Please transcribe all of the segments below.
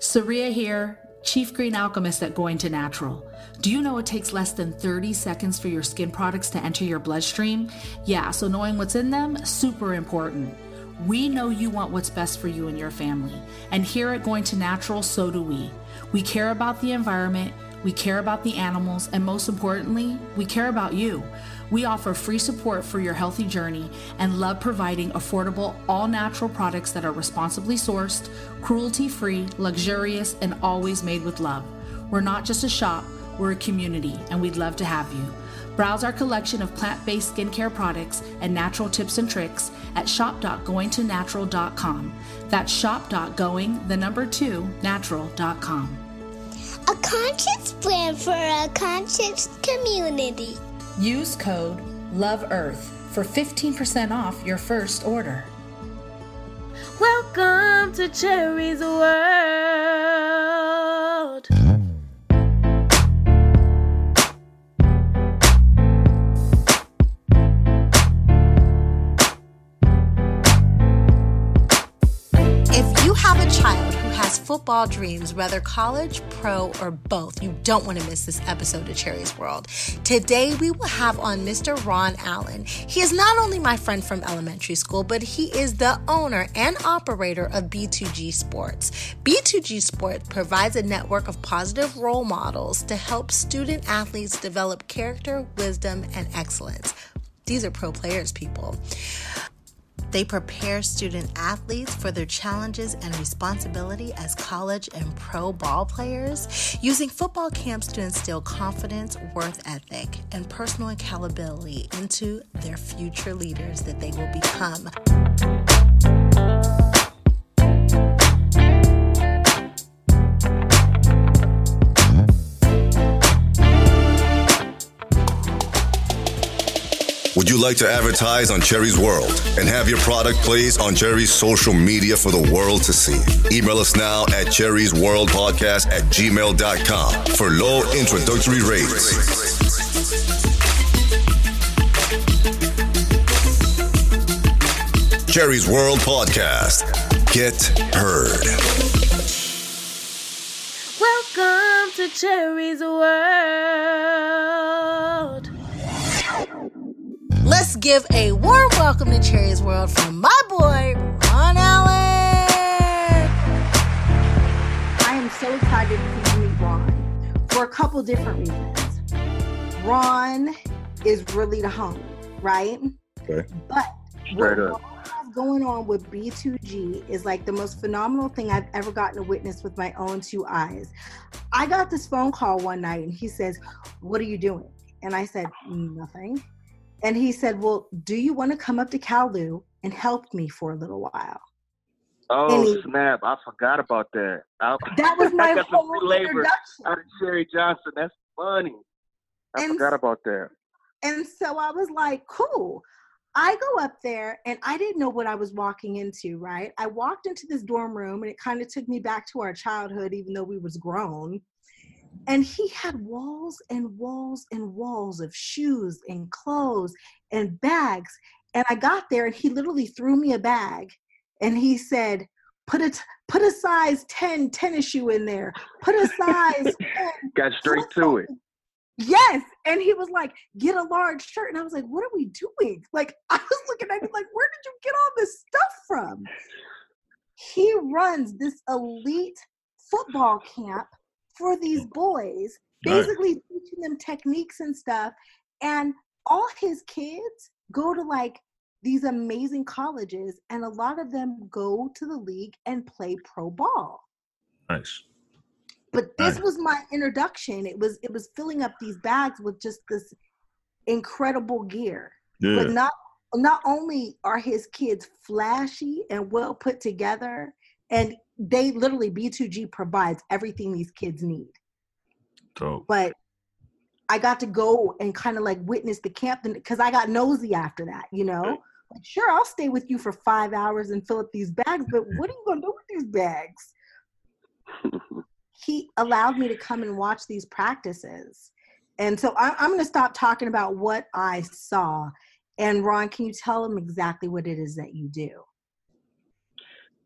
Saria here, Chief Green Alchemist at Going to Natural. Do you know it takes less than 30 seconds for your skin products to enter your bloodstream? Yeah, so knowing what's in them, super important. We know you want what's best for you and your family. And here at Going to Natural, so do we. We care about the environment, we care about the animals, and most importantly, we care about you. We offer free support for your healthy journey and love providing affordable, all natural products that are responsibly sourced, cruelty free, luxurious, and always made with love. We're not just a shop, we're a community, and we'd love to have you. Browse our collection of plant based skincare products and natural tips and tricks at shop.goingtonatural.com. That's shop.going, the number two, natural.com. A conscious brand for a conscious community. Use code LOVEEARTH for 15% off your first order. Welcome to Cherie's World. Football dreams, whether college, pro, or both, you don't want to miss this episode of Cherie's World. Today, we will have on Mr. Ron Allen. He is not only my friend from elementary school, but he is the owner and operator of B2G Sports. B2G Sports provides a network of positive role models to help student athletes develop character, wisdom, and excellence. These are pro players, people. They prepare student athletes for their challenges and responsibility as college and pro ball players, using football camps to instill confidence, worth ethic, and personal accountability into their future leaders that they will become. Would you like to advertise on Cherie's World and have your product placed on Cherie's social media for the world to see? Email us now at Cherie's World Podcast at gmail.com for low introductory rates. Cherie's World Podcast. Get heard. Welcome to Cherie's World. Let's give a warm welcome to Cherie's World from my boy, Ron Allen. I am so excited for to meet Ron for a couple different reasons. Ron is really the homie, right? Okay. But Straight what up. Has going on with B2G is like the most phenomenal thing I've ever gotten to witness with my own two eyes. I got this phone call one night and he says, What are you doing? And I said, Nothing. And he said, Well, do you want to come up to Cal Lu and help me for a little while? Oh he- snap! I forgot about that. I, That was my I whole labor introduction. out of Cherie Johnson. That's funny. I And forgot about that. And so I was like, cool. I go up there and I didn't know what I was walking into, right? I walked into this dorm room and it kind of took me back to our childhood, even though we was grown. And he had walls and walls and walls of shoes and clothes and bags. And I got there and he literally threw me a bag and he said, put a, t- put a size 10 tennis shoe in there. Put a size 10 Got straight to it. Yes. And he was like, get a large shirt. And I was like, what are we doing? Like, I was looking at him like, where did you get all this stuff from? He runs this elite football camp for these boys, Right. basically teaching them techniques and stuff. And all his kids go to like these amazing colleges, and a lot of them go to the league and play pro ball Nice. but this Right. was my introduction it was it was filling up these bags with just this incredible gear Yeah. but not not only are his kids flashy and well put together and they literally B2G provides everything these kids need. Dope. But I got to go and kind of like witness the camp because I got nosy after that, you know. Like, sure, I'll stay with you for five hours and fill up these bags, but what are you gonna do with these bags? he allowed me to come and watch these practices. And so I, I'm going to stop talking about what I saw. And Ron, can you tell them exactly what it is that you do?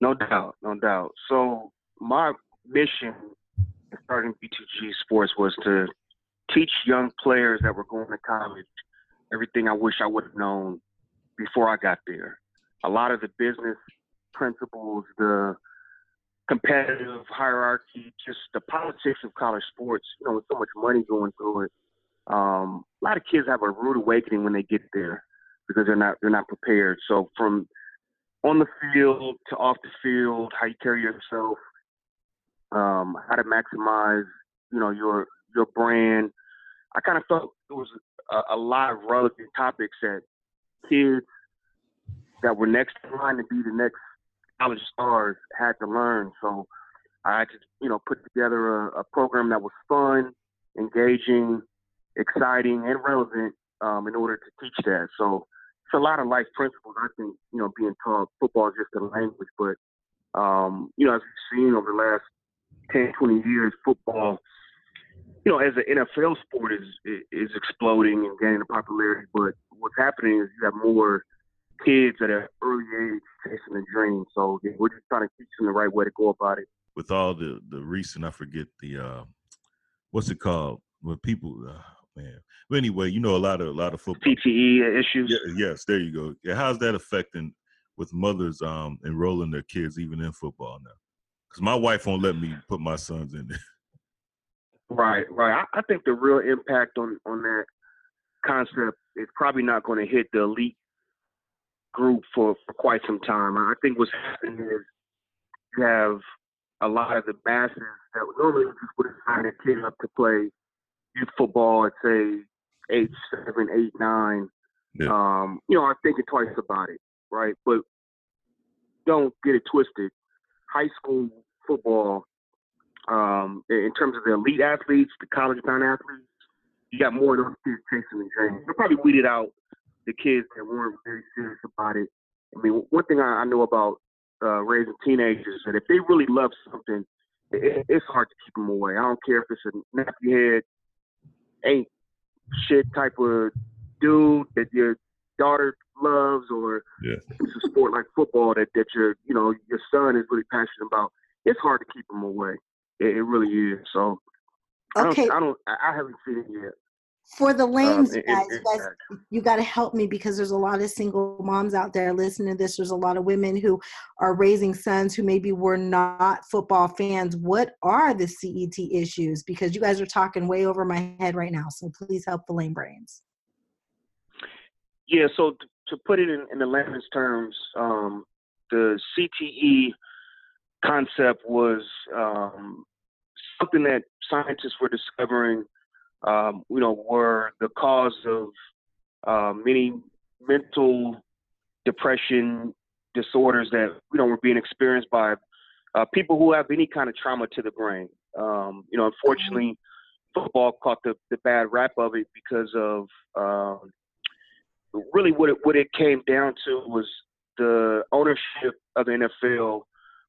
No doubt, no doubt. So my mission in starting B2G Sports was to teach young players that were going to college everything I wish I would have known before I got there. A lot of the business principles, the competitive hierarchy, just the politics of college sports, you know, with so much money going through it. Um, a lot of kids have a rude awakening when they get there because they're not they're not prepared. So from on the field to off the field, how you carry yourself, um, how to maximize, you know, your your brand. I kind of felt it was a, a lot of relevant topics that kids that were next in line to be the next college stars had to learn. So I to, you know, put together a, a program that was fun, engaging, exciting, and relevant um, in order to teach that. So it's a lot of life principles. I think, you know, being taught football is just a language, but, um, you know, as we've seen over the last 10, 20 years, football, you know, as an NFL sport is is exploding and gaining popularity. But what's happening is you have more kids at an early age chasing a dream. So yeah, we're just trying to teach them the right way to go about it. With all the the recent, I forget the uh, what's it called when people. Uh, man, but anyway, you know a lot of a lot of football CTE issues. Yeah, yes, there you go. Yeah, how's that affecting with mothers um enrolling their kids even in football now? Because my wife won't let me put my sons in there. Right, right. I, I think the real impact on on that concept is probably not going to hit the elite group for, for quite some time. I think what's happening is you have a lot of the masses that would normally just would sign a kid up to play youth football at say age seven, eight, nine. Yeah. Um, you know, are thinking twice about it, right? But don't get it twisted. High school football, um, in terms of the elite athletes, the college bound athletes, you got more of those kids chasing the dream. They probably weeded out the kids that weren't very serious about it. I mean, one thing I, I know about uh, raising teenagers is that if they really love something, it, it's hard to keep them away. I don't care if it's a nappy head, ain't shit type of dude that your daughter loves, or Yeah. it's a sport like football that that your you know your son is really passionate about. It's hard to keep them away. It, it really is. So I Okay. don't, I don't, I I haven't seen it yet. For the lanes, it- it- guys, you it- guys, you got to help me because there's a lot of single moms out there listening to this. There's a lot of women who are raising sons who maybe were not football fans. What are the CTE issues? Because you guys are talking way over my head right now. So please help the lame brains. Yeah, so t- to put it in, in the layman's terms, um, the CTE concept was um, something that scientists were discovering, um, you know, were the cause of uh, many mental depression disorders that you know were being experienced by uh, people who have any kind of trauma to the brain. Um, you know, unfortunately, football caught the, the bad rap of it because of um, really what it what it came down to was the ownership of the NFL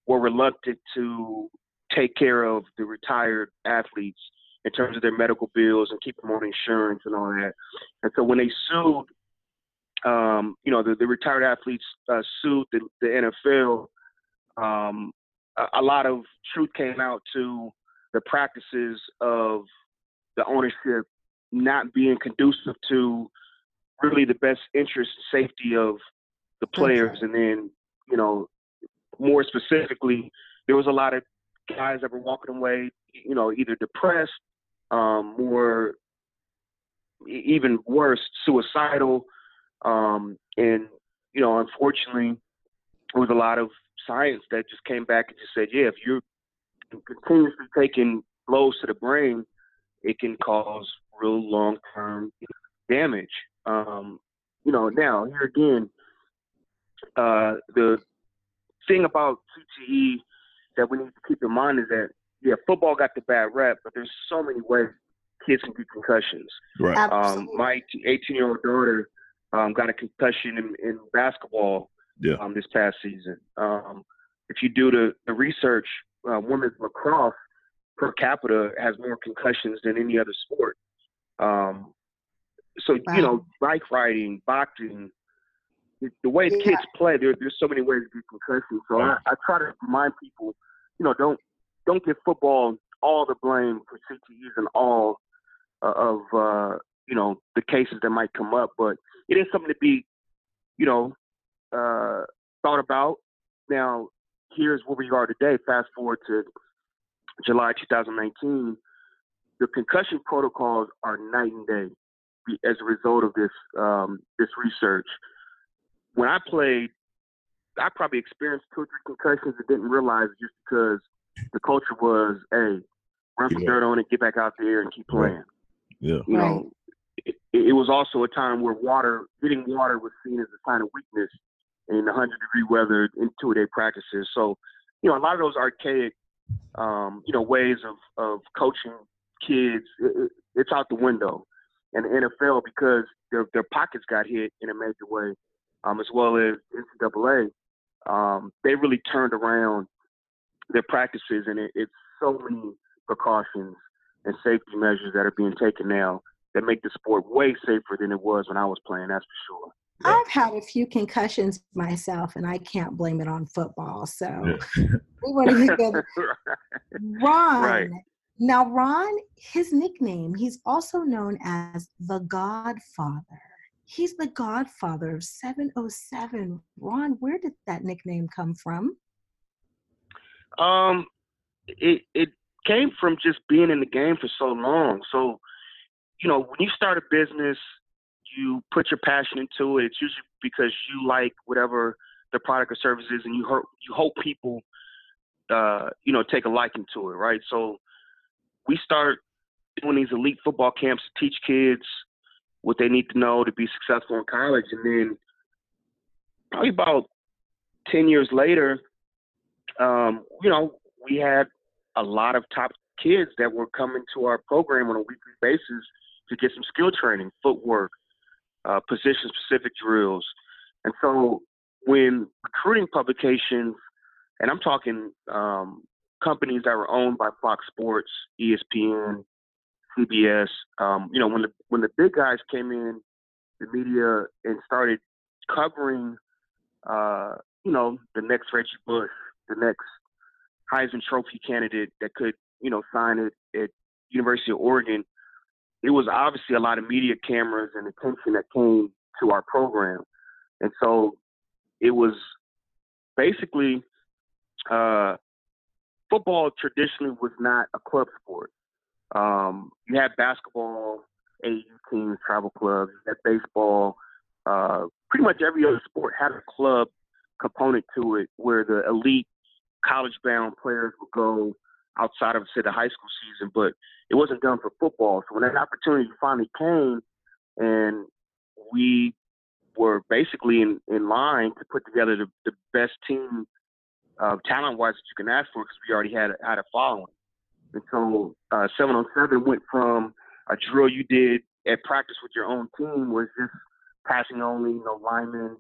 were reluctant to take care of the retired athletes in terms of their medical bills and keep them on insurance and all that. And so when they sued, um, you know, the, the retired athletes uh, sued the, the NFL. Um, a, a lot of truth came out to the practices of the ownership not being conducive to really the best interest and safety of the players. And then, you know, more specifically, there was a lot of guys that were walking away, you know, either depressed, um, more, even worse, suicidal. Um, and, you know, unfortunately, there was a lot of science that just came back and just said, yeah, if you're continuously taking blows to the brain, it can cause real long term damage. Um, you know, now here again, uh, the thing about CTE that we need to keep in mind is that yeah, football got the bad rep, but there's so many ways kids can get concussions. Right. Um, my 18 year old daughter um, got a concussion in, in basketball Yeah. um, this past season. Um, if you do the, the research, uh, women's lacrosse per capita has more concussions than any other sport. Um, so you know, bike riding, boxing, the, the way Yeah. kids play, there, there's so many ways to get concussions. So I, I try to remind people, you know, don't don't give football all the blame for CTEs and all uh, of uh, you know the cases that might come up, but it is something to be, you know, uh, thought about. Now, here's where we are today. Fast forward to July 2019, the concussion protocols are night and day as a result of this um, this research. When I played, I probably experienced two or three concussions and didn't realize it just because the culture was, hey, run some Yeah. dirt on it, get back out there, and keep Right. playing. Yeah. You know, it, it was also a time where water, getting water was seen as a sign of weakness in 100 degree weather in two day practices. So, you know, a lot of those archaic, um, you know, ways of, of coaching kids, it, it, it's out the window. And the NFL, because their, their pockets got hit in a major way, um, as well as NCAA, um, they really turned around their practices, and it, it's so many precautions and safety measures that are being taken now that make the sport way safer than it was when I was playing. That's for sure. I've had a few concussions myself, and I can't blame it on football. So we want to get together. Ron. Right. Now, Ron, his nickname, he's also known as the Godfather. He's the Godfather of 707. Ron, where did that nickname come from? Um, it it came from just being in the game for so long. So, you know, when you start a business, you put your passion into it. It's usually because you like whatever the product or service is, and you hope you hope people, uh, you know, take a liking to it, right? So, we start doing these elite football camps to teach kids what they need to know to be successful in college, and then probably about ten years later, um, you know, we had a lot of top kids that were coming to our program on a weekly basis to get some skill training, footwork, uh, position specific drills. And so when recruiting publications, and I'm talking um, companies that were owned by Fox Sports, ESPN, CBS, um, you know, when the when the big guys came in, the media and started covering, uh, you know, the next Reggie Bush, the next Heisman Trophy candidate that could, you know, sign it at University of Oregon, it was obviously a lot of media cameras and attention that came to our program. And so it was basically uh, football traditionally was not a club sport. Um, you had basketball, AAU teams, travel clubs, you had baseball. Uh, pretty much every other sport had a club component to it where the elite college bound players would go outside of say the high school season, but it wasn't done for football. So when that opportunity finally came and we were basically in, in line to put together the, the best team uh, talent wise that you can ask for because we already had had a following. And so uh, seven went from a drill you did at practice with your own team was just passing only, no linemen,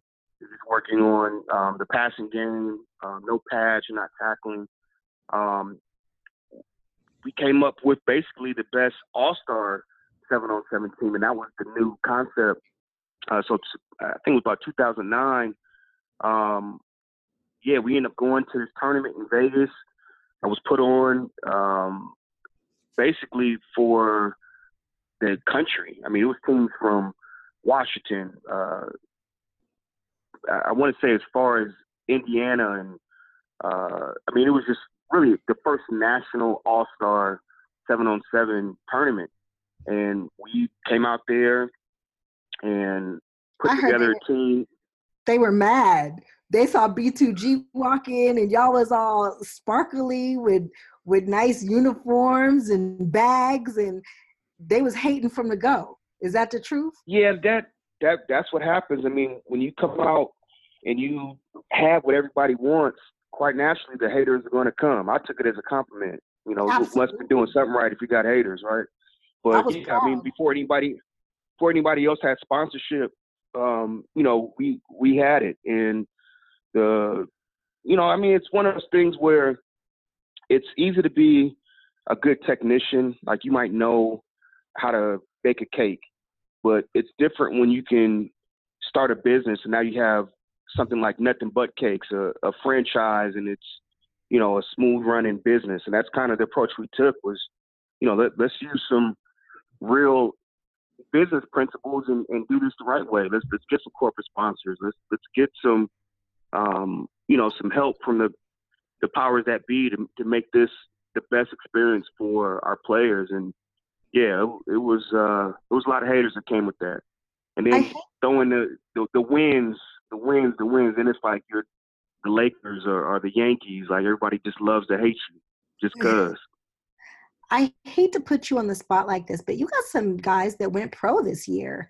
you're working on um, the passing game, um, no pads, you're not tackling. Um, we came up with basically the best all star seven on seven team, and that was the new concept. Uh, so I think it was about 2009. Um, yeah, we ended up going to this tournament in Vegas. I was put on um, basically for the country. I mean, it was teams from Washington. Uh, I- I want to say as far as Indiana, and uh, I mean, it was just really the first national All Star seven on seven tournament, and we came out there and put I together a team. They were mad. They saw B2G walk in, and y'all was all sparkly with with nice uniforms and bags, and they was hating from the go. Is that the truth? Yeah, that that that's what happens. I mean, when you come out and you have what everybody wants, quite naturally, the haters are going to come. I took it as a compliment. You know, Absolutely. must be doing something right if you got haters, right? But was yeah, I mean, before anybody, before anybody else had sponsorship, um, you know, we we had it, and the, you know, I mean, it's one of those things where it's easy to be a good technician. Like you might know how to bake a cake, but it's different when you can start a business and now you have something like nothing but cakes, a, a franchise, and it's you know a smooth running business. And that's kind of the approach we took was, you know, let, let's use some real business principles and, and do this the right way. Let's let's get some corporate sponsors. Let's let's get some um, you know some help from the the powers that be to to make this the best experience for our players. And yeah, it, it was uh, it was a lot of haters that came with that. And then hate- throwing the, the the wins, the wins, the wins, and it's like you're the Lakers or, or the Yankees. Like everybody just loves to hate you just cause. I hate to put you on the spot like this, but you got some guys that went pro this year.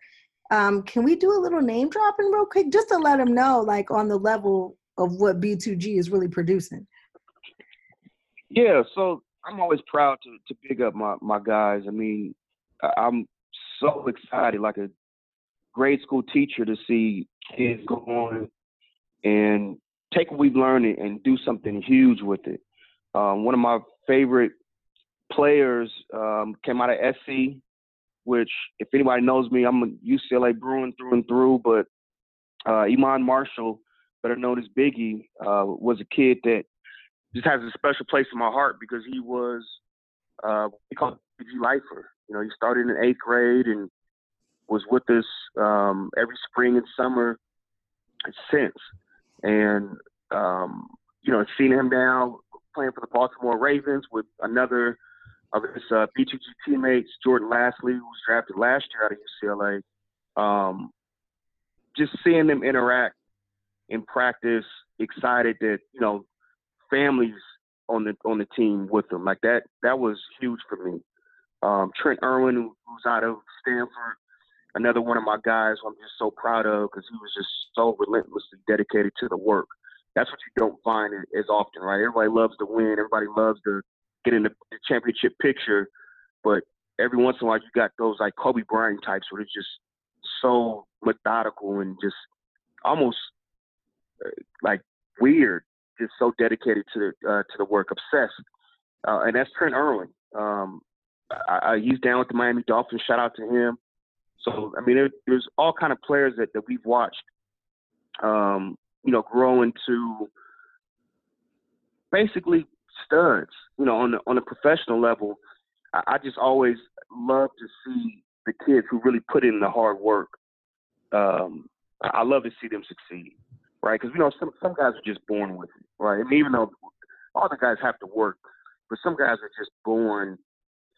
Um, can we do a little name dropping real quick just to let them know, like on the level of what B2G is really producing? Yeah, so I'm always proud to to pick up my my guys. I mean, I'm so excited, like a grade school teacher, to see kids go on and take what we've learned and, and do something huge with it. Um, one of my favorite players um, came out of SC, which, if anybody knows me, I'm a UCLA Bruin through and through. But uh, Iman Marshall, better known as Biggie, uh, was a kid that just has a special place in my heart because he was uh we call Biggie lifer. You know, he started in eighth grade and was with us um every spring and summer since. And um, you know, seeing him now playing for the Baltimore Ravens with another of his uh, B2G teammates, Jordan Lasley, who was drafted last year out of UCLA. Um, just seeing them interact in practice, excited that you know families on the on the team with them. Like that that was huge for me. Um, Trent Irwin, who, who's out of Stanford, another one of my guys who I'm just so proud of because he was just so relentlessly dedicated to the work. That's what you don't find as often, right? Everybody loves to win. Everybody loves to get in the, the championship picture, but every once in a while you got those like Kobe Bryant types where it's just so methodical and just almost uh, like weird, just so dedicated to the uh, to the work, obsessed. Uh, and that's Trent Irwin. Um, I, I, he's down with the Miami Dolphins. Shout out to him. So I mean, there, there's all kind of players that, that we've watched, um, you know, grow into basically studs. You know, on the on a professional level, I, I just always love to see the kids who really put in the hard work. Um, I love to see them succeed, right? Because you know some some guys are just born with it, right? And even though all the guys have to work, but some guys are just born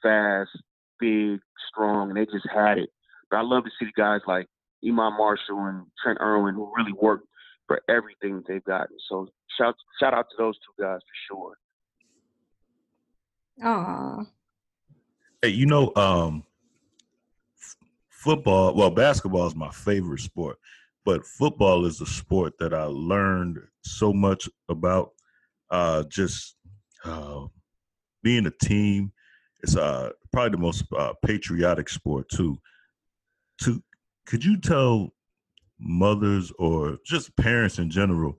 fast, big, strong, and they just had it. But I love to see the guys like Iman Marshall and Trent Irwin who really worked for everything they've gotten. So shout shout out to those two guys for sure. Aw. Hey, you know, um, f- football. Well, basketball is my favorite sport, but football is a sport that I learned so much about. Uh, just uh, being a team. It's uh, probably the most uh, patriotic sport too. To could you tell mothers or just parents in general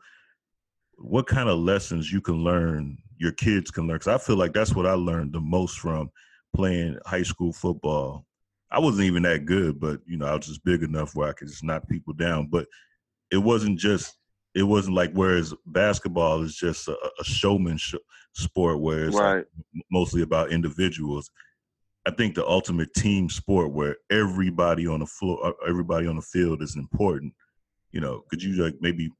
what kind of lessons you can learn your kids can learn because i feel like that's what i learned the most from playing high school football i wasn't even that good but you know i was just big enough where i could just knock people down but it wasn't just it wasn't like whereas basketball is just a, a showman sh- sport where it's like mostly about individuals I think the ultimate team sport where everybody on the floor, uh, everybody on the field is important. You know, could you like maybe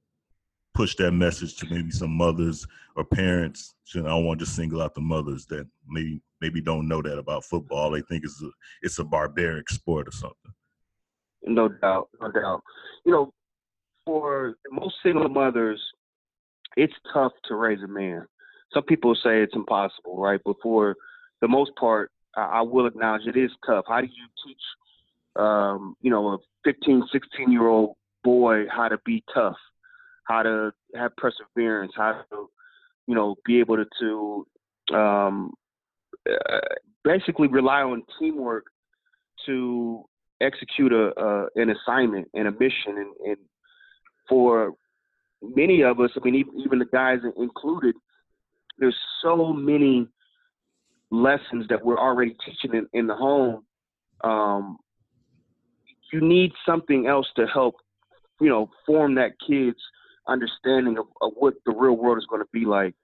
push that message to maybe some mothers or parents? You know, I don't want to just single out the mothers that maybe maybe don't know that about football. They think it's a it's a barbaric sport or something. No doubt, no doubt. You know, for most single mothers, it's tough to raise a man. Some people say it's impossible, right? But for the most part, I, I will acknowledge it is tough. How do you teach, um, you know, a 15, 16 year old boy how to be tough, how to have perseverance, how to you know, be able to, to um, uh, basically rely on teamwork to execute a, a, an assignment and a mission. And, and, for many of us, I mean, even, even the guys included, there's so many lessons that we're already teaching in, in the home. Um, you need something else to help, you know, form that kid's understanding of, of what the real world is going to be like.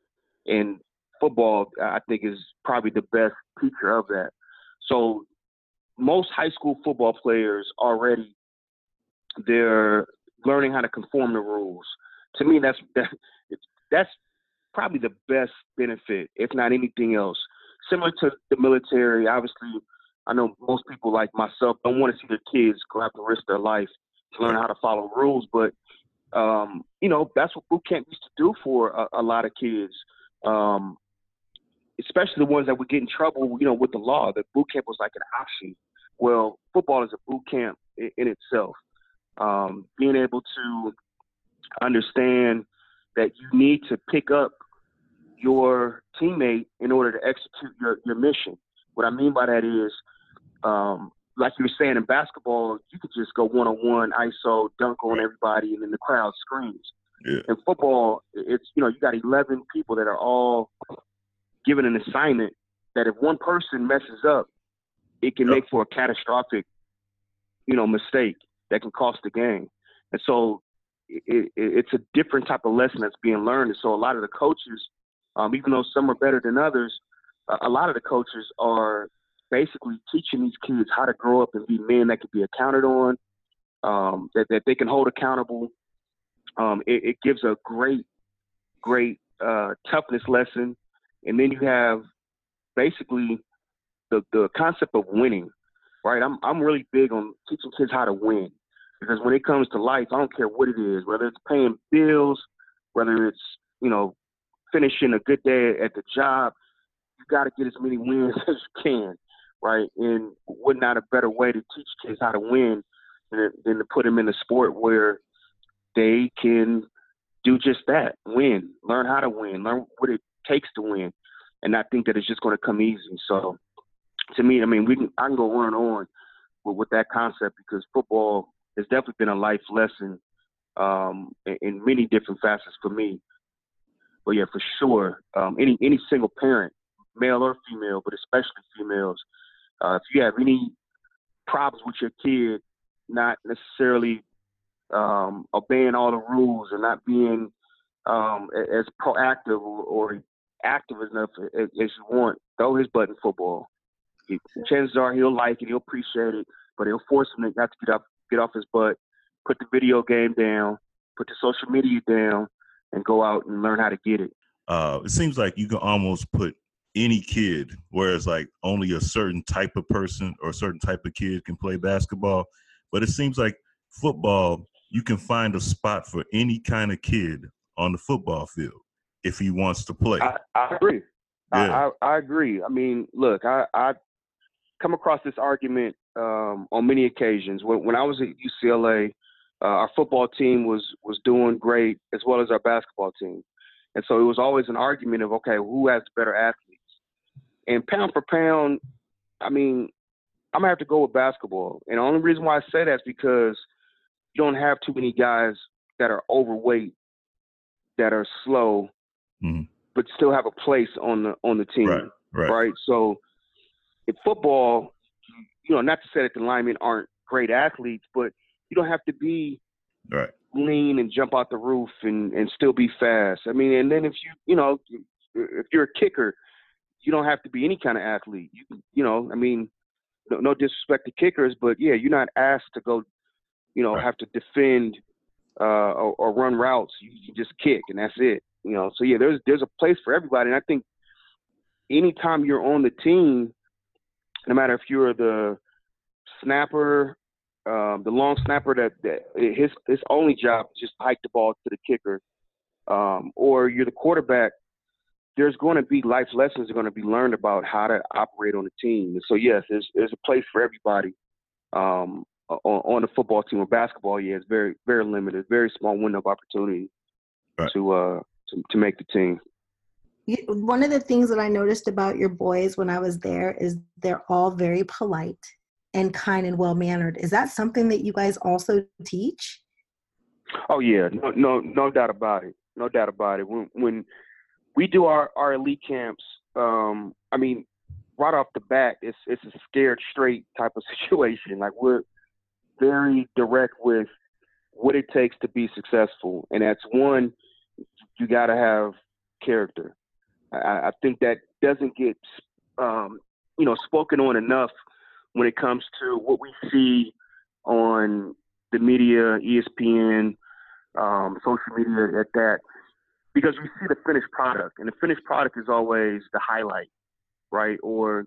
And football, I think, is probably the best teacher of that. So most high school football players already they're learning how to conform to rules. To me, that's that, that's probably the best benefit, if not anything else. Similar to the military, obviously, I know most people like myself don't want to see their kids go have to risk their life to learn how to follow rules, but um, you know that's what boot camp used to do for a, a lot of kids. Um, especially the ones that would get in trouble, you know, with the law. The boot camp was like an option. Well, football is a boot camp in, in itself. Um, being able to understand that you need to pick up your teammate in order to execute your, your mission. What I mean by that is, um, like you were saying in basketball, you could just go one on one, ISO, dunk on everybody, and then the crowd screams. Yeah. In football, it's you know you got 11 people that are all given an assignment that if one person messes up, it can Yep. make for a catastrophic, you know, mistake that can cost the game. And so it, it, it's a different type of lesson that's being learned. And so a lot of the coaches, um, even though some are better than others, a, a lot of the coaches are basically teaching these kids how to grow up and be men that can be accounted on, um, that, that they can hold accountable. Um, it, it gives a great, great uh, toughness lesson. And then you have basically the, the concept of winning, right? I'm, I'm really big on teaching kids how to win because when it comes to life, I don't care what it is, whether it's paying bills, whether it's, you know, finishing a good day at the job, you got to get as many wins as you can, right? And what not a better way to teach kids how to win than, than to put them in a sport where they can do just that, win, learn how to win, learn what it takes to win, and I think that it's just going to come easy. So, to me, I mean, we can I can go on and on with, with that concept because football has definitely been a life lesson um, in, in many different facets for me. But yeah, for sure, um, any any single parent, male or female, but especially females, uh, if you have any problems with your kid not necessarily um, obeying all the rules or not being um, as proactive or, or active enough as, as you want, throw his butt in football. He, chances are he'll like it, he'll appreciate it, but it'll force him to not to get up, get off his butt, put the video game down, put the social media down, and go out and learn how to get it. uh, it seems like you can almost put any kid, whereas like only a certain type of person or a certain type of kid can play basketball. But it seems like football, you can find a spot for any kind of kid on the football field if he wants to play. I, I agree. Yeah. I, I, I agree. I mean, look, I, I come across this argument um, on many occasions. When, when I was at UCLA, uh, our football team was was doing great as well as our basketball team, and so it was always an argument of okay, who has the better athletes? And pound for pound, I mean, I'm gonna have to go with basketball. And the only reason why I say that is because you don't have too many guys that are overweight, that are slow, Mhm. but still have a place on the on the team Right, right. So in football, you know, not to say that the linemen aren't great athletes, but you don't have to be Right. lean and jump out the roof and and still be fast. I mean, and then if you you know if you're a kicker, you don't have to be any kind of athlete. You you know, I mean, no, no disrespect to kickers, but yeah, you're not asked to go, you know, Right. have to defend uh, or, or run routes. You, you just kick and that's it. You know, so yeah, there's there's a place for everybody, and I think anytime you're on the team, no matter if you're the snapper, um, the long snapper that, that his his only job is just to hike the ball to the kicker, um, or you're the quarterback. There's going to be life lessons that are going to be learned about how to operate on the team. And so yes, there's there's a place for everybody um, on, on the football team or basketball. Yeah, it's very very limited, very small window of opportunity Right. to uh to, to make the team. One of the things that I noticed about your boys when I was there is they're all very polite and kind and well mannered. Is that something that you guys also teach? Oh yeah, no, no, no doubt about it. No doubt about it. When when we do our our elite camps, um, I mean, right off the bat, it's it's a scared straight type of situation. Like we're very direct with what it takes to be successful, and that's one, you got to have character. I, I think that doesn't get um, you know spoken on enough when it comes to what we see on the media, ESPN, um, social media at that, because we see the finished product, and the finished product is always the highlight, right? Or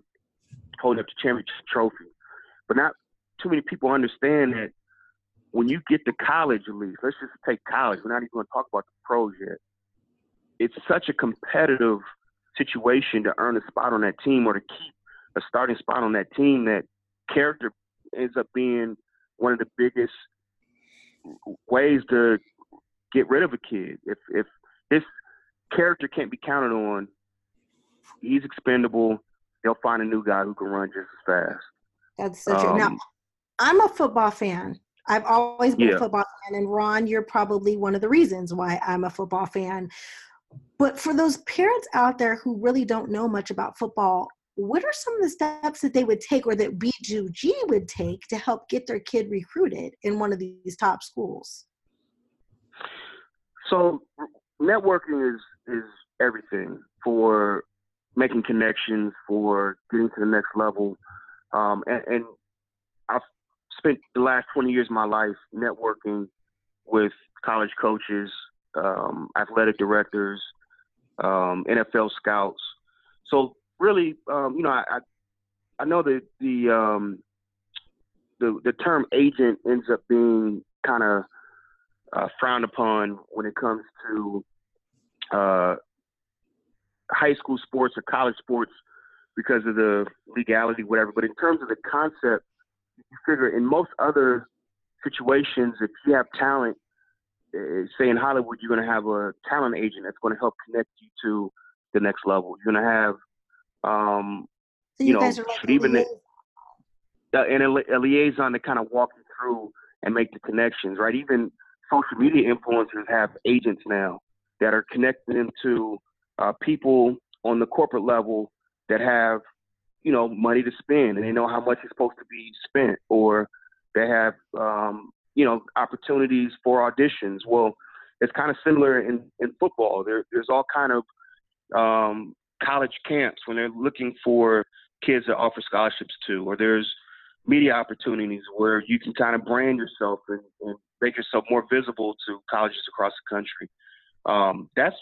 holding up the championship trophy. But not too many people understand that when you get to college, at least, let's just take college. We're not even going to talk about the pros yet. It's such a competitive situation to earn a spot on that team or to keep a starting spot on that team that character ends up being one of the biggest ways to get rid of a kid. If if his character can't be counted on, he's expendable. They'll find a new guy who can run just as fast. That's so true. Now, Um, I'm a football fan. I've always been Yeah. a football fan, and Ron, you're probably one of the reasons why I'm a football fan. But for those parents out there who really don't know much about football, what are some of the steps that they would take or that B2G would take to help get their kid recruited in one of these top schools? So networking is is everything for making connections, for getting to the next level. Um, and, and I've spent the last 20 years of my life networking with college coaches, um, athletic directors, um, NFL scouts. So really, um, you know, I, I know that the um, the the term agent ends up being kind of uh, frowned upon when it comes to uh, high school sports or college sports because of the legality, whatever. But in terms of the concept, you figure in most other situations, if you have talent, say in Hollywood, you're going to have a talent agent that's going to help connect you to the next level. You're going to have, um, So you, you, know, like even uh, and a, a liaison to kind of walk you through and make the connections, right? Even social media influencers have agents now that are connecting them to uh, people on the corporate level that have, you know, money to spend and they know how much is supposed to be spent, or they have, um, you know, opportunities for auditions. Well, it's kind of similar in, in football. There, there's all kind of um, college camps when they're looking for kids to offer scholarships to, or there's media opportunities where you can kind of brand yourself and, and make yourself more visible to colleges across the country. Um, that's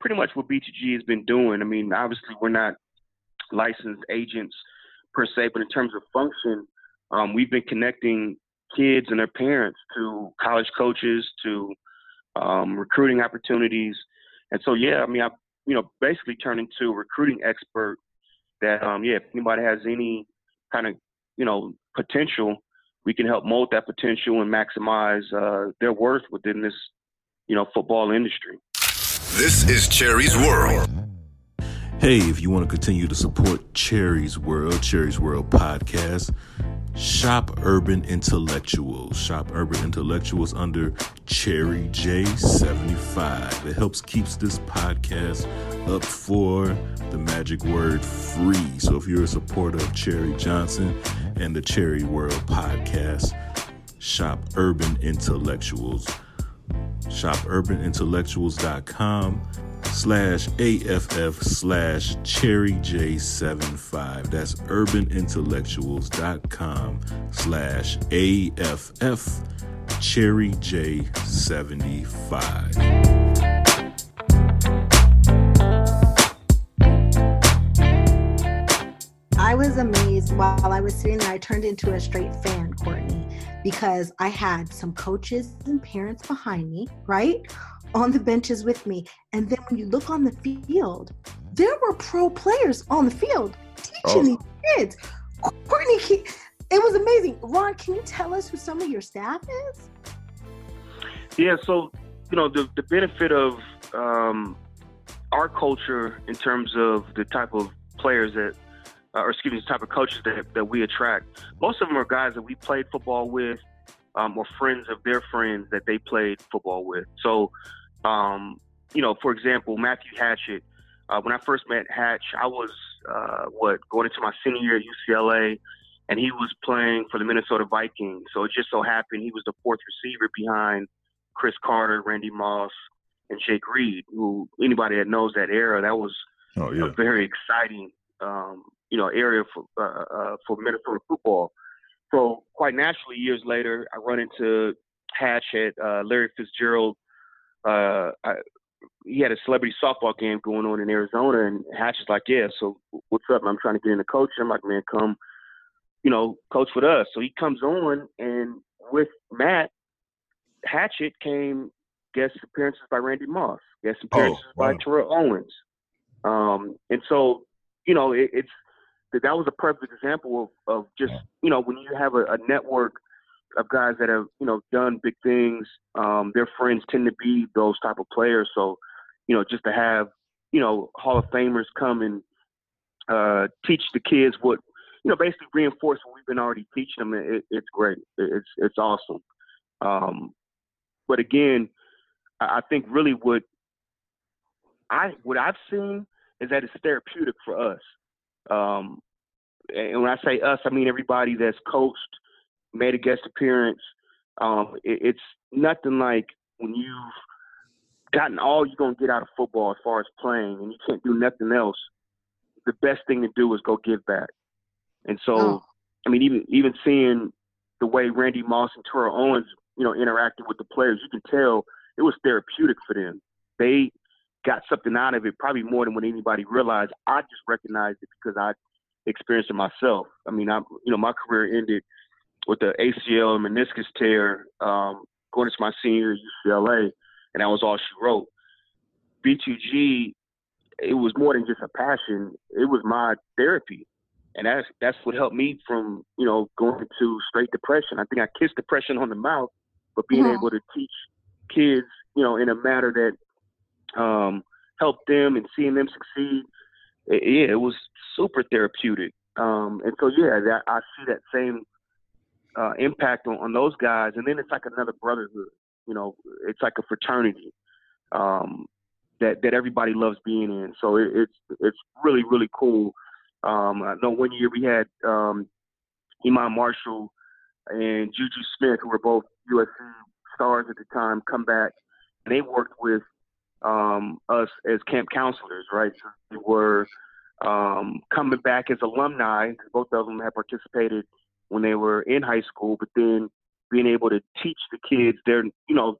pretty much what B2G has been doing. I mean, obviously, we're not licensed agents per se, but in terms of function, um, we've been connecting kids and their parents to college coaches, to um, recruiting opportunities. And so, yeah, I mean, I, you know, basically turned into a recruiting expert that, um, yeah, if anybody has any kind of, you know, potential, we can help mold that potential and maximize uh, their worth within this, you know, football industry. This is Cherie's World. Hey, if you want to continue to support Cherie's World, Cherie's World podcast, shop Urban Intellectuals. Shop Urban Intellectuals under Cherie J75. It helps keeps this podcast up for the magic word free. So if you're a supporter of Cherie Johnson and the Cherie World podcast, shop Urban Intellectuals. Shop urbanintellectuals.com slash AFF slash Cherie J75. That's urbanintellectuals.com slash AFF Cherie J75. I was amazed while I was sitting there. I turned into a straight fan, Courtney, because I had some coaches and parents behind me, right? On the benches with me. And then when you look on the field, there were pro players on the field teaching Oh. these kids. Courtney, can- it was amazing. Ron, can you tell us who some of your staff is? Yeah, so you know the the benefit of um, our culture in terms of the type of players that, uh, or excuse me, the type of coaches that, that we attract, most of them are guys that we played football with um, or friends of their friends that they played football with. So, um, you know, for example, Matthew Hatchette, uh, when I first met Hatch, I was, uh, what, going into my senior year at UCLA, and he was playing for the Minnesota Vikings. So it just so happened he was the fourth receiver behind Cris Carter, Randy Moss, and Jake Reed, who anybody that knows that era, that was oh, yeah. a very exciting, um, you know, area for uh, uh, for Minnesota football. So quite naturally, years later, I run into Hatch at uh, Larry Fitzgerald. Uh, I, he had a celebrity softball game going on in Arizona, and Hatch is like, "Yeah, so what's up? I'm trying to get in the coach." I'm like, "Man, come, you know, coach with us." So he comes on, and with Matt Hatchette came guest appearances by Randy Moss, guest oh, appearances oh, wow. by Terrell Owens, um, and so you know, it, it's that was a perfect example of, of just you know when you have a, a network of guys that have you know done big things. Um, their friends tend to be those type of players. So you know just to have you know Hall of Famers come and uh, teach the kids what you know basically reinforce what we've been already teaching them. It, it's great. It's it's awesome. Um, but again, I, think really what I what I've seen is that it's therapeutic for us. Um, and when I say us, I mean everybody that's coached, made a guest appearance. Um, it, it's nothing like when you've gotten all you're gonna get out of football as far as playing, and you can't do nothing else. The best thing to do is go give back. And so, oh. I mean, even even seeing the way Randy Moss and Terrell Owens, you know, interacted with the players, you can tell it was therapeutic for them. They got something out of it, probably more than what anybody realized. I just recognized it because I experienced it myself. I mean, I'm, you know my career ended with the ACL and meniscus tear um, going into my senior UCLA, and that was all she wrote. B2G, it was more than just a passion; it was my therapy, and that's that's what helped me from you know going to straight depression. I think I kissed depression on the mouth, but being mm-hmm. able to teach kids, you know, in a manner that um, helped them and seeing them succeed it, yeah, it was super therapeutic. Um, and so yeah, that, I see that same uh, impact on, on those guys. And then it's like another brotherhood. You know, it's like a fraternity um, that that everybody loves being in. So it, it's it's really really cool. Um, I know one year we had um, Iman Marshall and Juju Smith, who were both USC stars at the time, come back, and they worked with um, us as camp counselors, right? So we were um, coming back as alumni. Both of them had participated when they were in high school, but then being able to teach the kids their, you know,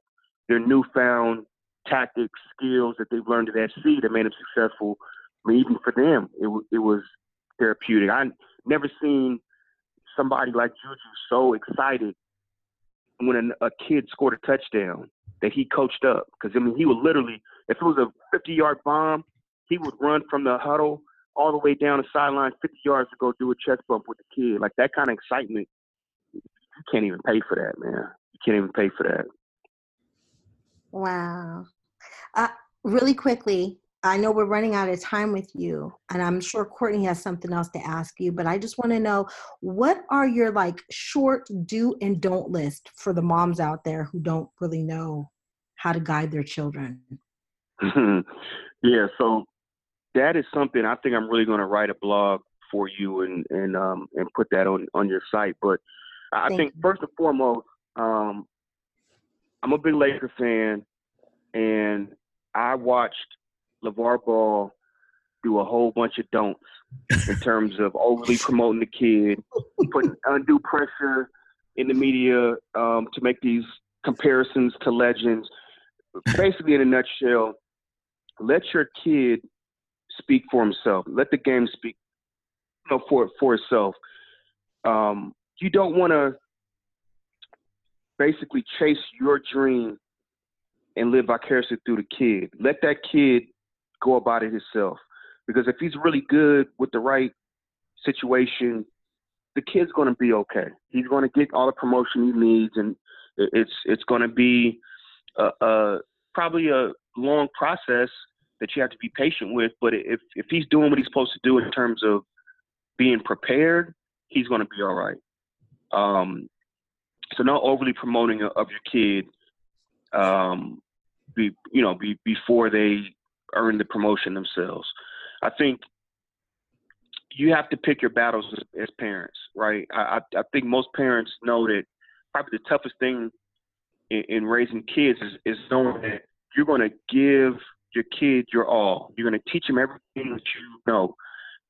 their newfound tactics, skills that they've learned at SC that made them successful. I mean, even for them, it, it was therapeutic. I never seen somebody like Juju so excited when a, a kid scored a touchdown that he coached up. Because I mean, he would literally, if it was a 50-yard bomb, he would run from the huddle all the way down the sideline 50 yards to go do a chest bump with the kid. Like that kind of excitement, you can't even pay for that, man. You can't even pay for that. Wow. Uh, really quickly, I know we're running out of time with you, and I'm sure Courtney has something else to ask you, but I just want to know what are your like short do and don't list for the moms out there who don't really know how to guide their children? yeah, so that is something I think I'm really going to write a blog for you and and um and put that on on your site. But I Thank think you. first and foremost, um, I'm a big Laker fan, and I watched LeVar Ball do a whole bunch of don'ts in terms of overly promoting the kid, putting undue pressure in the media um, to make these comparisons to legends. Basically, in a nutshell, let your kid speak for himself. Let the game speak you know, for for itself. Um, you don't want to basically chase your dream and live vicariously through the kid. Let that kid go about it himself. Because if he's really good with the right situation, the kid's going to be okay. He's going to get all the promotion he needs, and it's it's going to be a, a, probably a long process that you have to be patient with. But if if he's doing what he's supposed to do in terms of being prepared, he's going to be all right. Um, so not overly promoting of your kid, um, be you know, be before they earn the promotion themselves. I think you have to pick your battles as, as parents, right? I, I, I think most parents know that probably the toughest thing in, in raising kids is, is knowing that you're going to give your kid your all. You're going to teach them everything that you know,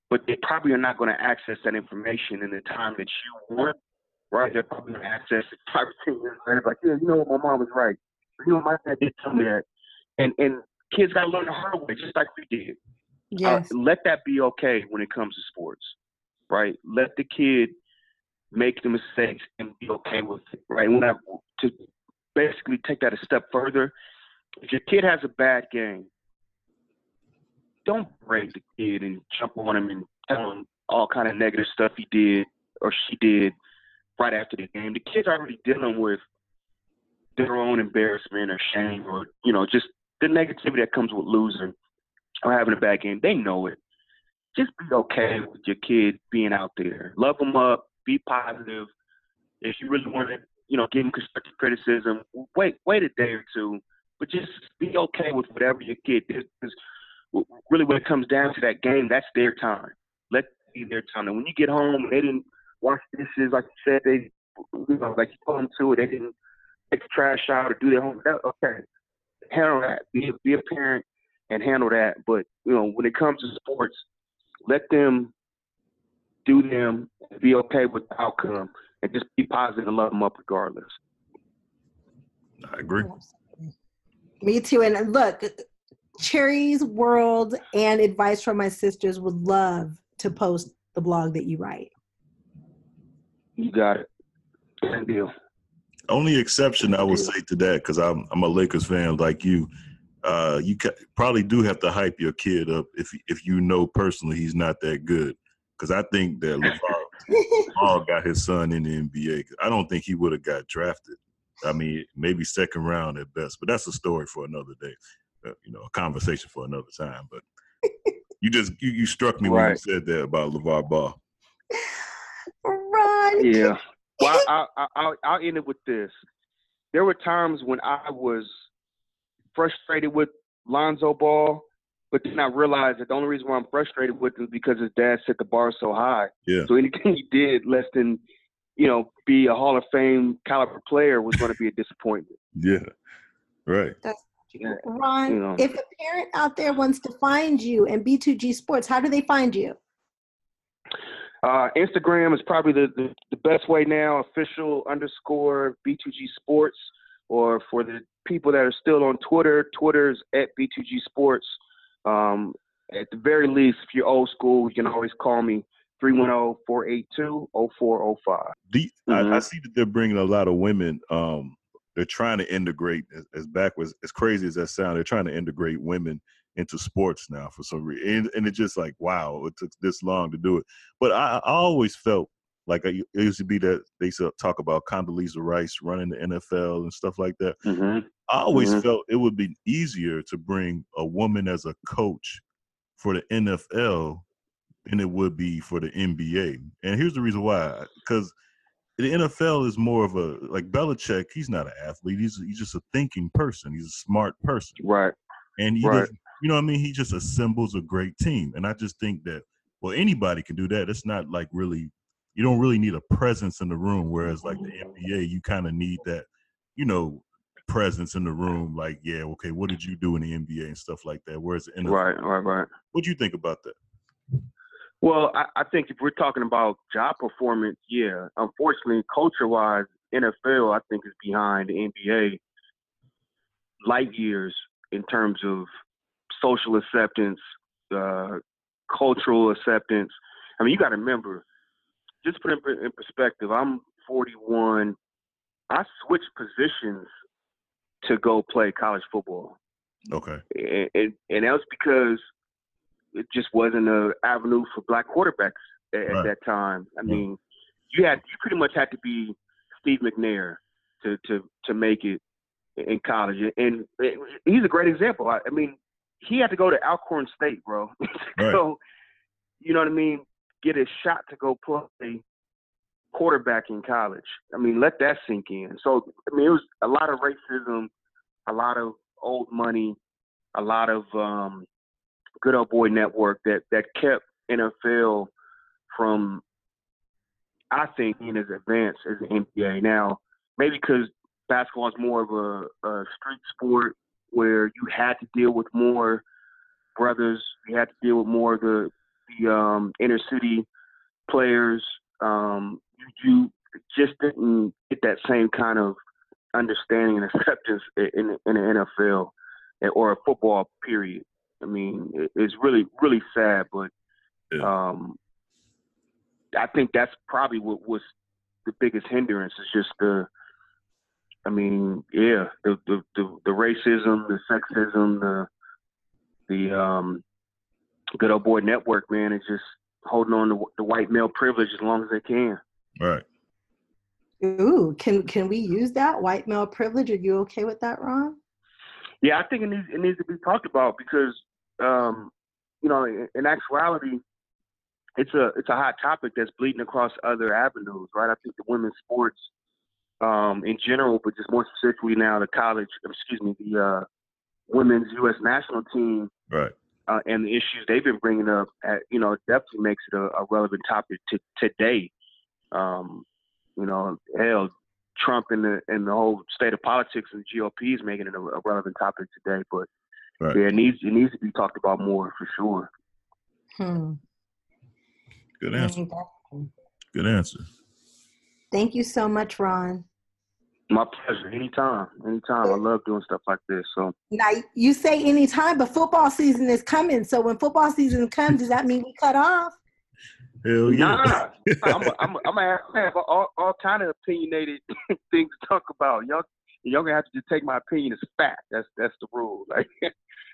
but they probably are not going to access that information in the time that you want. Right? They're probably going to access it five or ten years later. Like, yeah, you know what, my mom was right. You know, my dad did tell me that. And and kids got to learn the hard way, just like we did. Yes. Uh, let that be okay when it comes to sports, right? Let the kid make the mistakes and be okay with it, right? When I, to basically take that a step further, if your kid has a bad game, don't break the kid and jump on him and tell him all kind of negative stuff he did or she did right after the game. The kid's are already dealing with their own embarrassment or shame or you know just the negativity that comes with losing or having a bad game. They know it. Just be okay with your kid being out there. Love them up. Be positive. If you really want to, you know, give them constructive criticism, wait, wait a day or two. But just be okay with whatever your kid did. Because really, when it comes down to that game, that's their time. Let it be their time. And when you get home, they didn't wash dishes like you said. They, you know, like you told them to. it. They didn't take the trash out or do their homework. Okay, handle that. Be be a parent and handle that. But you know, when it comes to sports, let them do them, be okay with the outcome, and just be positive and love them up regardless. I agree. Me too. And look, Cherie's World and Advice from My Sisters would love to post the blog that you write. You got it. Good deal. Only exception I would say to that, because I'm I'm a Lakers fan like you. Uh, you ca- probably do have to hype your kid up if if you know personally he's not that good. Because I think that LeVar Ball got his son in the NBA. I don't think he would have got drafted. I mean, maybe second round at best, but that's a story for another day. Uh, you know, a conversation for another time. But you just you, you struck me when you said that about LeVar Ball. Ron. Yeah. Well, I, I, I'll, I'll end it with this. There were times when I was frustrated with Lonzo Ball, but then I realized that the only reason why I'm frustrated with him is because his dad set the bar so high. Yeah. So anything he did less than, you know, be a Hall of Fame caliber player was going to be a disappointment. Yeah. Right. Ron, You know. if a parent out there wants to find you and B2G Sports, how do they find you? Uh, Instagram is probably the, the, the best way now, official underscore B2G Sports. Or for the people that are still on Twitter, Twitter's at B2G Sports. Um, at the very least, if you're old school, you can always call me 310 482 0405. I, I Mhm. see that they're bringing a lot of women. Um, they're trying to integrate as, as backwards, as crazy as that sound. They're trying to integrate women into sports now for some reason, and, and it's just like wow, it took this long to do it. But I, I always felt like I, it used to be that they used to talk about Condoleezza Rice running the NFL and stuff like that. Mm-hmm. I always Mhm. felt it would be easier to bring a woman as a coach for the NFL than it would be for the NBA. And here's the reason why: because the NFL is more of a like Belichick. He's not an athlete. He's he's just a thinking person. He's a smart person, Right. and he Right. doesn't- you know what I mean. He just assembles a great team, and I just think that well, anybody can do that. It's not like really you don't really need a presence in the room. Whereas like the NBA, you kind of need that, you know, presence in the room. Like, yeah, okay, what did you do in the NBA and stuff like that. Whereas the NFL, Right, right, right. what do you think about that? Well, I, I think if we're talking about job performance, yeah. Unfortunately, culture wise, NFL I think is behind the NBA light years in terms of social acceptance, uh, cultural acceptance. I mean, you got to remember, just put it in, perspective. I'm 41. I switched positions to go play college football Okay, and, and, and that was because it just wasn't an avenue for black quarterbacks at, at that time. I Yeah. mean, you had you pretty much had to be Steve McNair to to to make it in college, and he's a great example. I, I mean, he had to go to Alcorn State, bro. Right. so, you know what I mean? Get a shot to go play quarterback in college. I mean, let that sink in. So, I mean, it was a lot of racism, a lot of old money, a lot of um, good old boy network that that kept NFL from, I think, being as advanced as the NBA. Now, maybe because basketball is more of a, a street sport where you had to deal with more brothers, you had to deal with more of the the um, inner city players. Um, you, you just didn't get that same kind of understanding and acceptance in, in the NFL or a football period. I mean, it's really really sad, but um, I think that's probably what was the biggest hindrance is just the. I mean, yeah, the the the, the racism, the sexism, the the um, good old boy network, man, is just holding on to the white male privilege as long as they can. Right. Ooh, can can we use that white male privilege? Are you okay with that, Ron? Yeah, I think it needs it needs to be talked about because um, you know, in, in actuality, it's a it's a hot topic that's bleeding across other avenues, right? I think the women's sports um, in general, but just more specifically now, the college, excuse me, the uh, women's U.S. national team, right, uh, and the issues they've been bringing up, at, you know, definitely makes it a, a relevant topic to today. Um, you know, hell, Trump and the and the whole state of politics and GOP is making it a, a relevant topic today. But right. yeah, it needs it needs to be talked about more for sure. Hmm. Good answer. Good answer. Thank you so much, Ron. My pleasure. Anytime. Anytime. I love doing stuff like this. So now you say anytime, but football season is coming. So when football season comes, does that mean we cut off? Hell yeah. Nah, I'm a, I'm a, I'm gonna have all, all kind of opinionated things to talk about. Y'all y'all gonna have to just take my opinion as fact. That's that's the rule. Like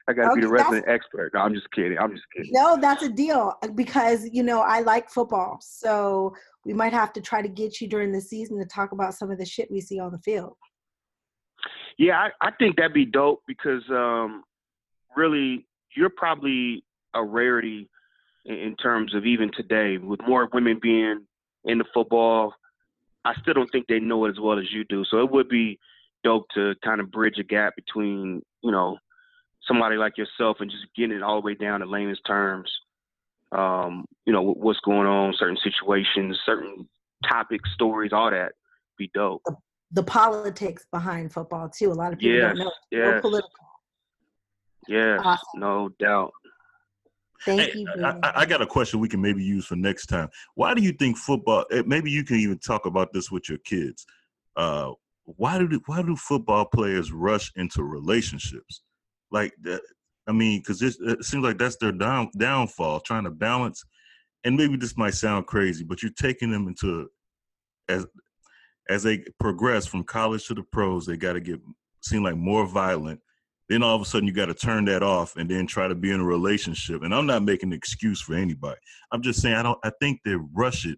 I gotta Okay, be the resident expert. No, I'm just kidding. I'm just kidding. No, that's a deal because you know I like football, so we might have to try to get you during the season to talk about some of the shit we see on the field. Yeah, I, I think that'd be dope because um, really you're probably a rarity in, in terms of even today with more women being into football. I still don't think they know it as well as you do. So it would be dope to kind of bridge a gap between you know somebody like yourself and just getting it all the way down to layman's terms. Um, you know what's going on, certain situations, certain topics, stories, all that. Be dope. The politics behind football too. A lot of people Yes, don't know. It's real yes. political. Yes, Awesome. no doubt. Thank Hey, you. I. I- I got a question we can maybe use for next time. Why do you think football? eh, Maybe you can even talk about this with your kids. Uh, why do why do football players rush into relationships? Like I mean, because it seems like that's their down downfall, trying to balance. And maybe this might sound crazy, but you're taking them into as as they progress from college to the pros, they got to get seem like more violent. Then all of a sudden, you got to turn that off and then try to be in a relationship. And I'm not making an excuse for anybody. I'm just saying I don't. I think they rush it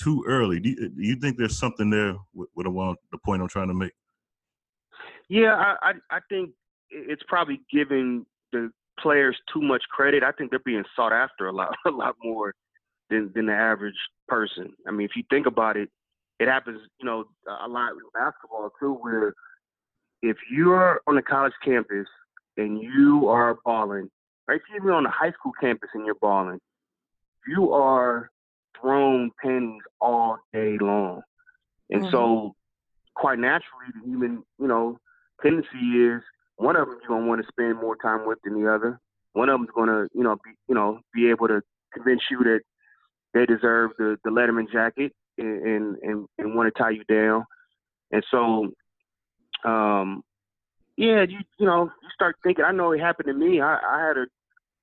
too early. Do you, do you think there's something there with, with the, one, the point I'm trying to make? Yeah, I, I I think it's probably giving the players too much credit. I think they're being sought after a lot a lot more than than the average person. I mean, if you think about it, it happens, you know, a lot in basketball too, where if you're on a college campus and you are balling, right? If you're even on a high school campus and you're balling, you are thrown pennies all day long. And so, mm-hmm. quite naturally, the human, you know, tendency is one of them you're gonna want to spend more time with than the other. One of them's gonna, you know, be, you know, be able to convince you that they deserve the the Letterman jacket and and and, want to tie you down. And so, um, yeah, you you know, you start thinking. I know it happened to me. I, I had a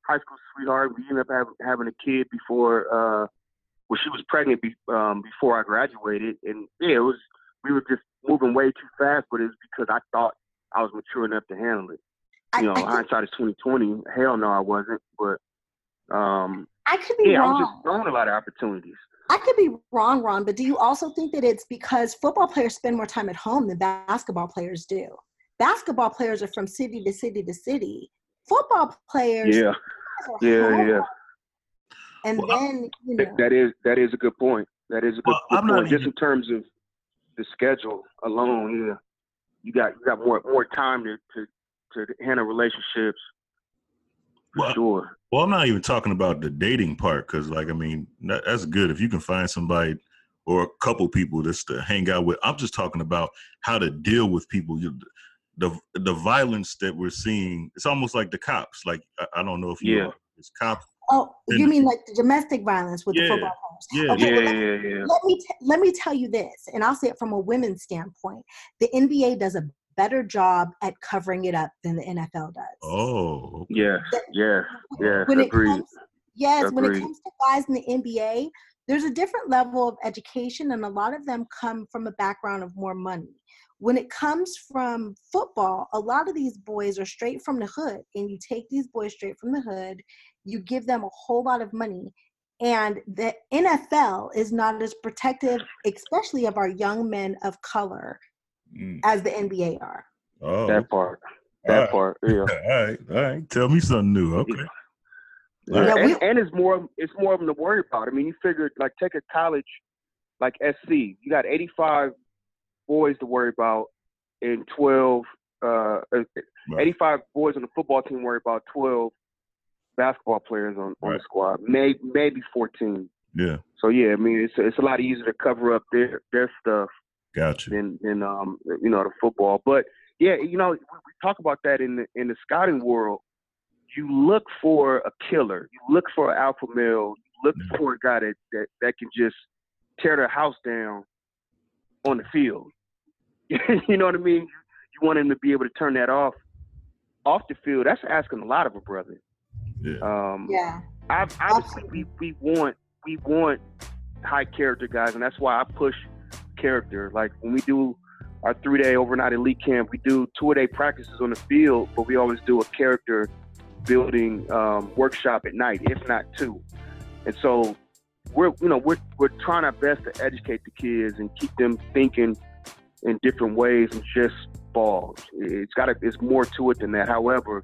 high school sweetheart. We ended up having, having a kid before. uh well, she was pregnant be, um, before I graduated, and yeah, it was we were just moving way too fast. But it's because I thought I was mature enough to handle it. You know, hindsight is twenty twenty. Hell no, I wasn't. But um, I could be yeah, I was wrong. just throwing a lot of opportunities. I could be wrong, Ron, but do you also think that it's because football players spend more time at home than basketball players do? Basketball players are from city to city to city. football players. Yeah, yeah, yeah. And Well, then you know, That- that is that is a good point. That is a good, Well, good I'm not point. Just in terms of the schedule alone, yeah, you got you got more more time to to, to handle relationships. For Well, sure. Well, I'm not even talking about the dating part because, like, I mean, that, that's good if you can find somebody or a couple people just to hang out with. I'm just talking about how to deal with people. You, the the violence that we're seeing. It's almost like the cops. Like, I, I don't know if you Yeah. know, it's cops. oh, you mean like the domestic violence with Yeah, the football players? Yeah, Okay, Yeah, well, let- yeah, yeah. let me t- let me tell you this, and I'll say it from a women's standpoint: the NBA does a better job at covering it up than the NFL does. Oh, okay. Yeah, yeah, yeah. when it Agreed. comes, yes, when it comes to guys in the NBA, there's a different level of education, and a lot of them come from a background of more money. When it comes from football, a lot of these boys are straight from the hood, and you take these boys straight from the hood, you give them a whole lot of money, and the NFL is not as protective, especially of our young men of color, Mm. as the NBA are. Oh, That part. All That right. part. Yeah. all right, all right. Tell me something new. Okay. Yeah, Yeah, and, and it's more it's more of them to worry about. I mean, you figure like take a college like SC, you got 85 boys to worry about and 12 uh, uh, Right. 85 boys on the football team worry about 12 basketball players on, on Right. the squad, maybe maybe 14. Yeah, So yeah, I mean it's it's a lot easier to cover up their their stuff got you. than than um you know the football. But yeah, you know we we talk about that in the in the scouting world. You look for a killer. You look for an alpha male. You look Yeah. for a guy that, that that can just tear their house down on the field. you know what I mean? You want him to be able to turn that off off the field. That's asking a lot of a brother. Yeah, Um, Yeah. ob- obviously we, we want we want high character guys, and that's why I push character. Like when we do our three day overnight elite camp, we do two a day practices on the field, but we always do a character building um, workshop at night, if not two. And so we're you know we're we're trying our best to educate the kids and keep them thinking in different ways and just balls. It's got to it's more to it than that. However,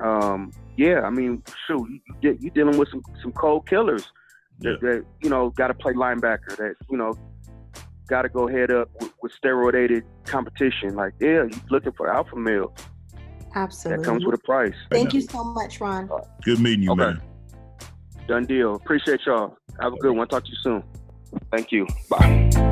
um, yeah, I mean, shoot, you, you get- you dealing with some some cold killers yeah. that, that you know got to play linebacker. That you know got to go head up with, with steroidated competition. Like, yeah, you're looking for alpha male. Absolutely. That comes with a price. Thank you so much, Ron. Good meeting you, Okay. man. Done deal. Appreciate y'all. Have a good one. Talk to you soon. Thank you. Bye.